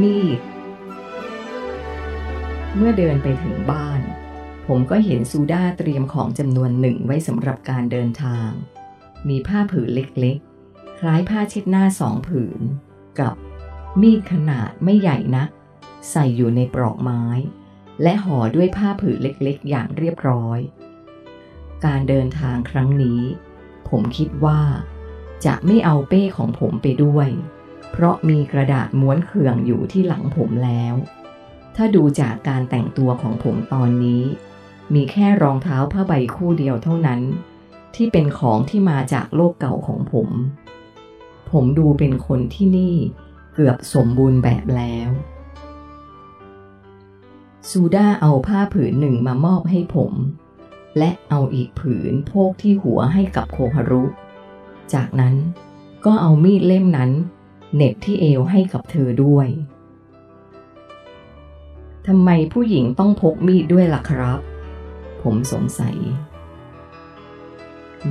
มีดเมื่อเดินไปถึงบ้าน ผมก็เห็นซูด้าเตรียมของจำนวนหนึ่งไว้สำหรับการเดินทาง มีผ้าผืนเล็กๆ คล้ายผ้าเช็ดหน้าสองผืน กับมีดขนาดไม่ใหญ่นัก ใส่อยู่ในปลอกไม้ และห่อด้วยผ้าผืนเล็กๆ อย่างเรียบร้อย การเดินทางครั้งนี้ ผมคิดว่าจะไม่เอาเป้ของผมไปด้วย เพราะมีกระดาษม้วนเคืองอยู่ที่หลังผมแล้ว ถ้าดูจากการแต่งตัวของผมตอนนี้ มีแค่รองเท้าผ้าใบคู่เดียวเท่านั้น ที่เป็นของที่มาจากโลกเก่าของผม ผมดูเป็นคนที่นี่เกือบสมบูรณ์แบบแล้วซูด้าเอาผ้าผืนหนึ่งมามอบให้ผม และเอาอีกผืนโพกที่หัวให้กับโคฮารุ จากนั้นก็เอามีดเล่มนั้น เน็บที่เอวให้กับเธอด้วยทำไมผู้หญิงต้องพกมีดด้วยล่ะครับ ผมสงสัย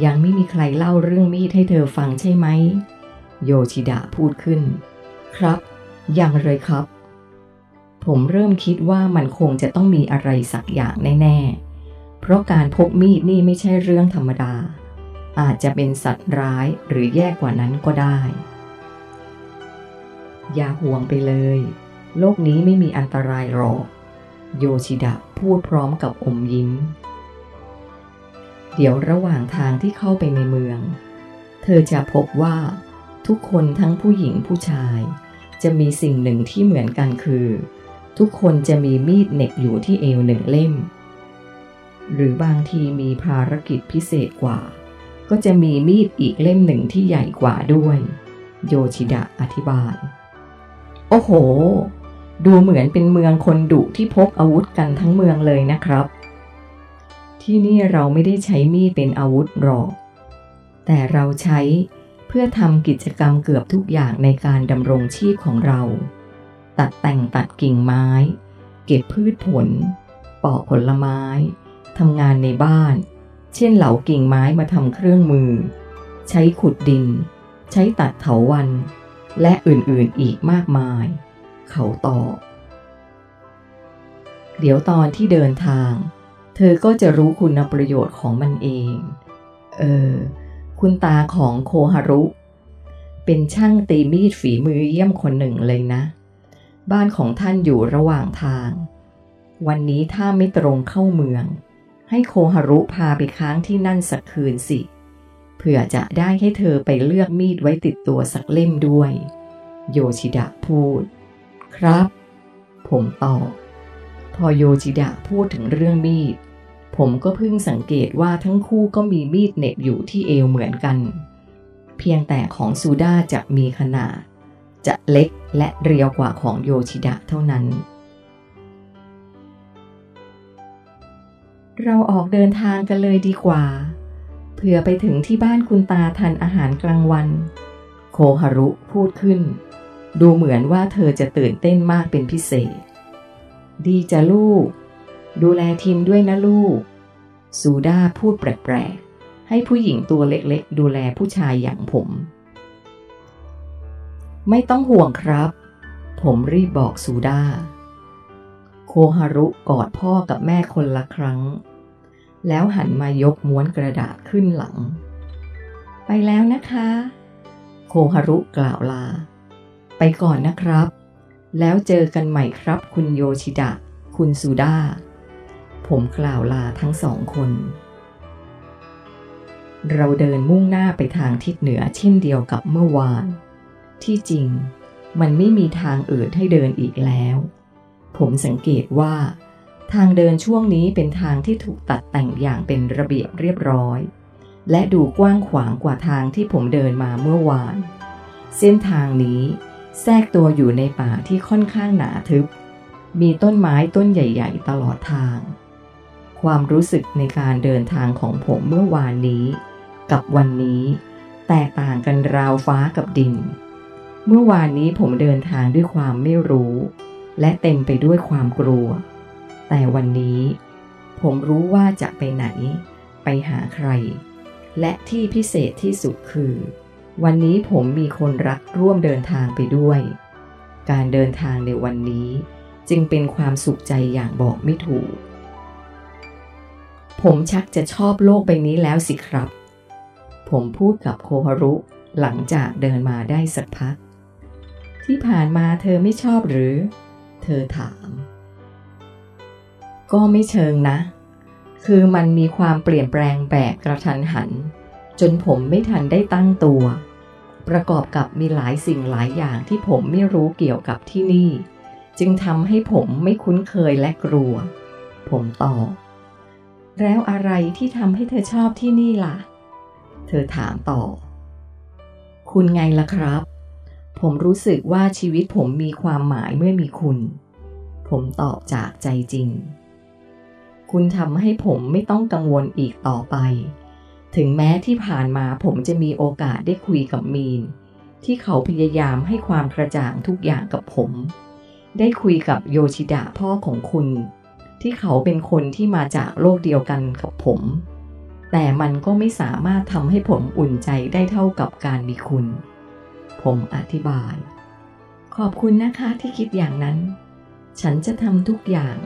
ยังไม่มีใครเล่าเรื่องมีดให้เธอฟังใช่ไหม โยชิดะพูดขึ้น ครับ ยังเลยครับ ผมเริ่มคิดว่ามันคงจะต้องมีอะไรสักอย่างแน่ ๆ เพราะการพกมีดนี่ไม่ใช่เรื่องธรรมดา อาจจะเป็นสัตว์ร้ายหรือแย่กว่านั้นก็ได้ อย่าห่วงไปเลย โลกนี้ไม่มีอันตรายหรอก โยชิดะพูดพร้อมกับอมยิ้ม เดี๋ยวระหว่างทางที่เข้าไปในเมือง เธอจะพบว่า ทุกคนทั้งผู้หญิงผู้ชาย จะมีสิ่งหนึ่งที่เหมือนกันคือ ทุกคนจะมีมีดเหน็บอยู่ที่เอวหนึ่งเล่ม หรือบางทีมีภารกิจพิเศษกว่า ก็จะมีมีดอีกเล่มหนึ่งที่ใหญ่กว่าด้วย โยชิดะอธิบาย โอ้โห ดูเหมือนเป็นเมืองคนดุที่พกอาวุธกันทั้งเมืองเลยนะครับ ที่นี่เราไม่ได้ใช้มีดเป็นอาวุธหรอก แต่เราใช้เพื่อทำกิจกรรมเกือบทุกอย่างในการดำรงชีพของเรา ตัดแต่งตัดกิ่งไม้ เก็บพืชผล ปอกผลไม้ทำงานในบ้าน เช่นเหลากิ่งไม้มาทำเครื่องมือ ใช้ขุดดิน ใช้ตัดเถาวัน และอื่นๆอีกมากมาย เขาตอบ เดี๋ยวตอนที่เดินทาง เธอก็จะรู้คุณประโยชน์ของมันเอง เออ คุณตาของโคฮารุ เป็นช่างตีมีดฝีมือเยี่ยมคนหนึ่งเลยนะ บ้านของท่านอยู่ระหว่างทาง วันนี้ถ้าไม่ตรงเข้าเมือง ให้โคฮารุพาไปค้างที่นั่นสักคืนสิเเผื่อจะได้ให้เธอไปเลือกมีดไว้ติดตัวสักเล่มด้วย โยชิดะพูด ครับ ผมตอบพอโยชิดะพูดถึงเรื่องมีด ผมก็เพิ่งสังเกตว่าทั้งคู่ก็มีมีดเหน็บอยู่ที่เอวเหมือนกัน เพียงแต่ของซูด้าจะมีขนาด จะเล็กและเรียวกว่าของโยชิดะเท่านั้นเราออกเดินทางกันเลยดีกว่า เผื่อไปถึงที่บ้านคุณตาทันอาหารกลางวัน โคฮารุพูดขึ้น ดูเหมือนว่าเธอจะตื่นเต้นมากเป็นพิเศษ ดีจ้ะลูก ดูแลทีมด้วยนะลูก ซูด้าพูดแปลกๆ ให้ผู้หญิงตัวเล็กๆ ดูแลผู้ชายอย่างผม ไม่ต้องห่วงครับ ผมรีบบอกซูด้า โคฮารุกอดพ่อกับแม่คนละครั้ง แล้วหันมายกม้วนกระดาษขึ้นหลัง ไปแล้วนะคะ โคฮารุกล่าวลา ไปก่อนนะครับ แล้วเจอกันใหม่ครับคุณโยชิดะ คุณซูด้าผมกล่าวลาทั้งสองคน เราเดินมุ่งหน้าไปทางทิศเหนือเช่นเดียวกับเมื่อวาน ที่จริงมันไม่มีทางอื่นให้เดินอีกแล้ว ผมสังเกตว่า ทางเดินช่วงนี้เป็นทางที่ถูกตัดแต่งอย่างเป็นระเบียบเรียบร้อย และดูกว้างขวางกว่าทางที่ผมเดินมาเมื่อวาน เส้นทางนี้แทรกตัวอยู่ในป่าที่ค่อนข้างหนาทึบ มีต้นไม้ต้นใหญ่ ๆ ตลอดทาง ความรู้สึกในการเดินทางของผมเมื่อวานนี้ กับวันนี้ แตกต่างกันราวฟ้ากับดิน เมื่อวานนี้ผมเดินทางด้วยความไม่รู้ และเต็มไปด้วยความกลัว แต่วันนี้ ผมรู้ว่าจะไปไหน ไปหาใคร และที่พิเศษที่สุดคือ วันนี้ผมมีคนรักร่วมเดินทางไปด้วย การเดินทางในวันนี้ จึงเป็นความสุขใจอย่างบอกไม่ถูก ผมชักจะชอบโลกใบนี้แล้วสิครับ ผมพูดกับโคฮารุหลังจากเดินมาได้สักพัก ที่ผ่านมาเธอไม่ชอบหรือ เธอถาม ก็ไม่เชิงนะ คือมันมีความเปลี่ยนแปลงแบบกระทันหัน จนผมไม่ทันได้ตั้งตัว ประกอบกับมีหลายสิ่งหลายอย่างที่ผมไม่รู้เกี่ยวกับที่นี่ จึงทำให้ผมไม่คุ้นเคยและกลัว ผมตอบแล้วอะไรที่ทำให้เธอชอบที่นี่ล่ะ เธอถามต่อ คุณไงล่ะครับ ผมรู้สึกว่าชีวิตผมมีความหมายเมื่อมีคุณ ผมตอบจากใจจริง คุณทำให้ผมไม่ต้องกังวลอีกต่อไป ถึงแม้ที่ผ่านมาผมจะมีโอกาสได้คุยกับมีน ที่เขาพยายามให้ความกระจ่างทุกอย่างกับผม ได้คุยกับโยชิดะพ่อของคุณ ที่เขาเป็นคนที่มาจากโลกเดียวกันกับผม แต่มันก็ไม่สามารถทำให้ผมอุ่นใจได้เท่ากับการมีคุณ ผมอธิบาย ขอบคุณนะคะที่คิดอย่างนั้น ฉันจะทำทุกอย่าง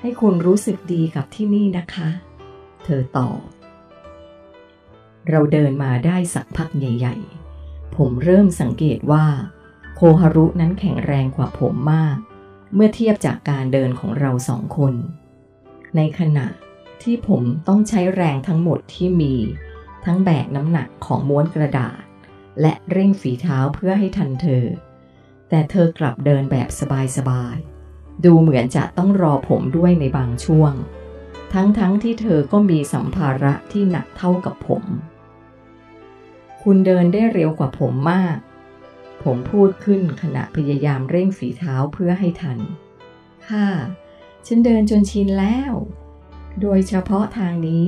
ให้คุณรู้สึกดีกับที่นี่นะคะ เธอตอบ เราเดินมาได้สักพักใหญ่ ๆ ผมเริ่มสังเกตว่า โคฮารุนั้นแข็งแรงกว่าผมมาก เมื่อเทียบจากการเดินของเราสองคน ในขณะที่ผมต้องใช้แรงทั้งหมดที่มี ทั้งแบกน้ำหนักของม้วนกระดาษ และเร่งฝีเท้าเพื่อให้ทันเธอ แต่เธอกลับเดินแบบสบายๆ ดูเหมือนจะต้องรอผมด้วยในบางช่วง ทั้งๆทที่เธอก็มีสัมภาระที่หนักเท่ากับผม คุณเดินได้เร็วกว่าผมมาก ผมพูดขึ้นขณะพยายามเร่งฝีเท้าเพื่อให้ทัน ค่ะ ฉันเดินจนชินแล้ว โดยเฉพาะทางนี้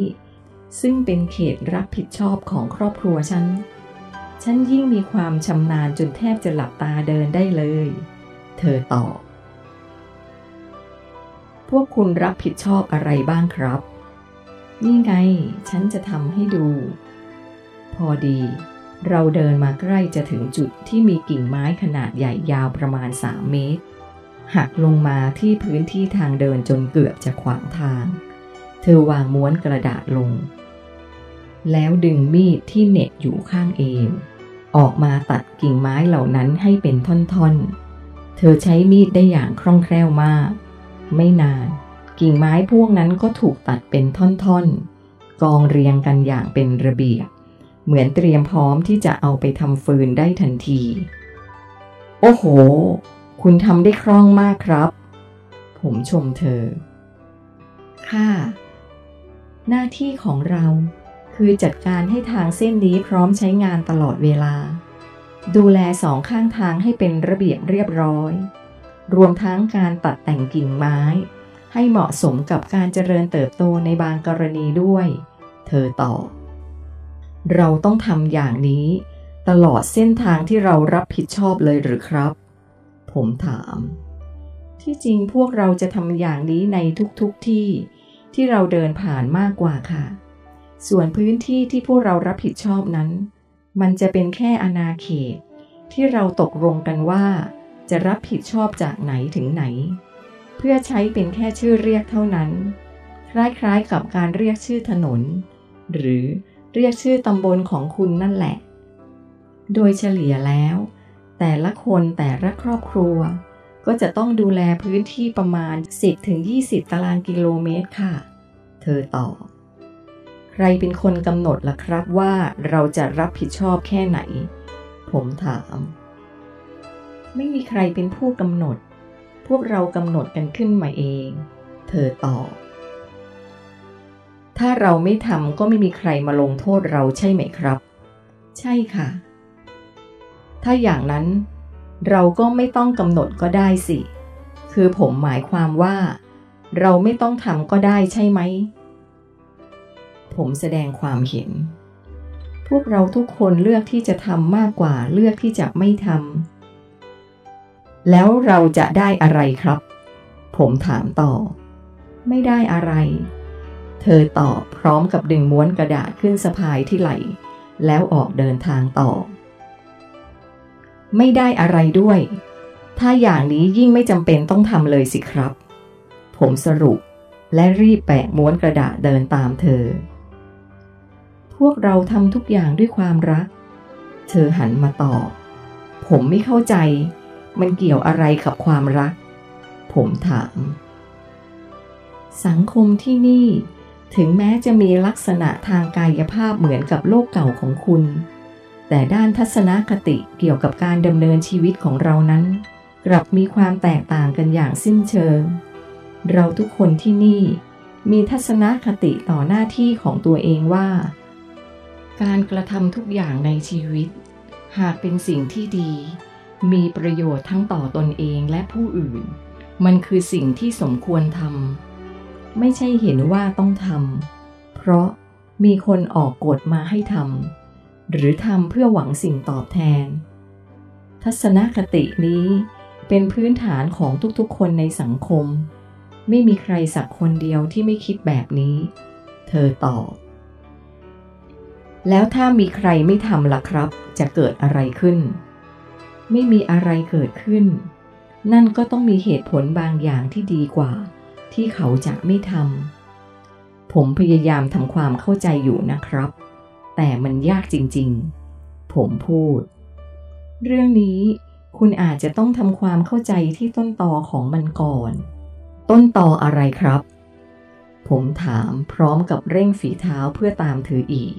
ซึ่งเป็นเขตรับผิดชอบของครอบครัวฉัน ฉันยิ่งมีความชำนาญจนแทบจะหลับตาเดินได้เลย เธอตอบ พวกคุณรับผิดชอบอะไรบ้างครับ นี่ไง ฉันจะทำให้ดู พอดี เราเดินมาใกล้จะถึงจุดที่มีกิ่งไม้ขนาดใหญ่ยาวประมาณ 3 เมตร หักลงมาที่พื้นที่ทางเดินจนเกือบจะขวางทาง เธอวางม้วนกระดาษลง แล้วดึงมีดที่เน็บอยู่ข้างเอวออกมาตัดกิ่งไม้เหล่านั้นให้เป็นท่อนๆ เธอใช้มีดได้อย่างคล่องแคล่วมาก ไม่นาน กิ่งไม้พวกนั้นก็ถูกตัดเป็นท่อนๆ กองเรียงกันอย่างเป็นระเบียบ เหมือนเตรียมพร้อมที่จะเอาไปทำฟืนได้ทันที โอ้โห คุณทำได้คล่องมากครับ ผมชมเธอ ค่ะ หน้าที่ของเราคือจัดการให้ทางเส้นนี้พร้อมใช้งานตลอดเวลา ดูแลสองข้างทางให้เป็นระเบียบเรียบร้อย รวมทั้งการตัดแต่งกิ่งไม้ ให้เหมาะสมกับการเจริญเติบโตในบางกรณีด้วย เธอตอบเราต้องทำอย่างนี้ ตลอดเส้นทางที่เรารับผิดชอบเลยหรือครับ ผมถาม ที่จริงพวกเราจะทำอย่างนี้ในทุกๆทที่ที่เราเดินผ่านมากกว่าค่ะ ส่วนพื้นที่ที่พวกเรารับผิดชอบนั้น มันจะเป็นแค่อาณาเขต ที่เราตกลงกันว่า จะรับผิดชอบจากไหนถึงไหน เพื่อใช้เป็นแค่ชื่อเรียกเท่านั้น คล้ายๆกับการเรียกชื่อถนน หรือเรียกชื่อตำบลของคุณนั่นแหละ โดยเฉลี่ยแล้ว แต่ละคนแต่ละครอบครัว ก็จะต้องดูแลพื้นที่ประมาณ 10-20 ตารางกิโลเมตรค่ะ เธอตอบใครเป็นคนกำหนดล่ะครับว่าเราจะรับผิดชอบแค่ไหน ผมถาม ไม่มีใครเป็นผู้กำหนด พวกเรากำหนดกันขึ้นมาเอง เธอตอบ ถ้าเราไม่ทำก็ไม่มีใครมาลงโทษเราใช่ไหมครับ ใช่ค่ะ ถ้าอย่างนั้น เราก็ไม่ต้องกำหนดก็ได้สิ คือผมหมายความว่า เราไม่ต้องทำก็ได้ใช่ไหม ผมแสดงความเห็น พวกเราทุกคนเลือกที่จะทำมากกว่าเลือกที่จะไม่ทำ แล้วเราจะได้อะไรครับ ผมถามต่อ ไม่ได้อะไร เธอตอบพร้อมกับดึงม้วนกระดาษขึ้นสะพายที่ไหล แล้วออกเดินทางต่อ ไม่ได้อะไรด้วย ถ้าอย่างนี้ยิ่งไม่จำเป็นต้องทำเลยสิครับ ผมสรุปและรีบแปะม้วนกระดาษเดินตามเธอ พวกเราทำทุกอย่างด้วยความรัก เธอหันมาตอบ ผมไม่เข้าใจ มันเกี่ยวอะไรกับความรัก ผมถาม สังคมที่นี่ ถึงแม้จะมีลักษณะทางกายภาพเหมือนกับโลกเก่าของคุณ แต่ด้านทัศนคติเกี่ยวกับการดำเนินชีวิตของเรานั้น กลับมีความแตกต่างกันอย่างสิ้นเชิง เราทุกคนที่นี่มีทัศนคติต่อหน้าที่ของตัวเองว่า การกระทำทุกอย่างในชีวิต หากเป็นสิ่งที่ดี มีประโยชน์ทั้งต่อตนเองและผู้อื่น มันคือสิ่งที่สมควรทำไม่ใช่เห็นว่าต้องทำเพราะมีคนออกกฎมาให้ทำหรือทำเพื่อหวังสิ่งตอบแทน ทัศนคตินี้เป็นพื้นฐานของทุกๆ คนในสังคม ไม่มีใครสักคนเดียวที่ไม่คิดแบบนี้ เธอตอบ แล้วถ้ามีใครไม่ทำล่ะครับ จะเกิดอะไรขึ้น ไม่มีอะไรเกิดขึ้น นั่นก็ต้องมีเหตุผลบางอย่างที่ดีกว่า ที่เขาจะไม่ทำผมพยายามทำความเข้าใจอยู่นะครับ แต่มันยากจริงๆ ผมพูด เรื่องนี้คุณอาจจะต้องทำความเข้าใจที่ต้นตอของมันก่อน ต้นตออะไรครับ ผมถามพร้อมกับเร่งฝีเท้าเพื่อตามเธออีก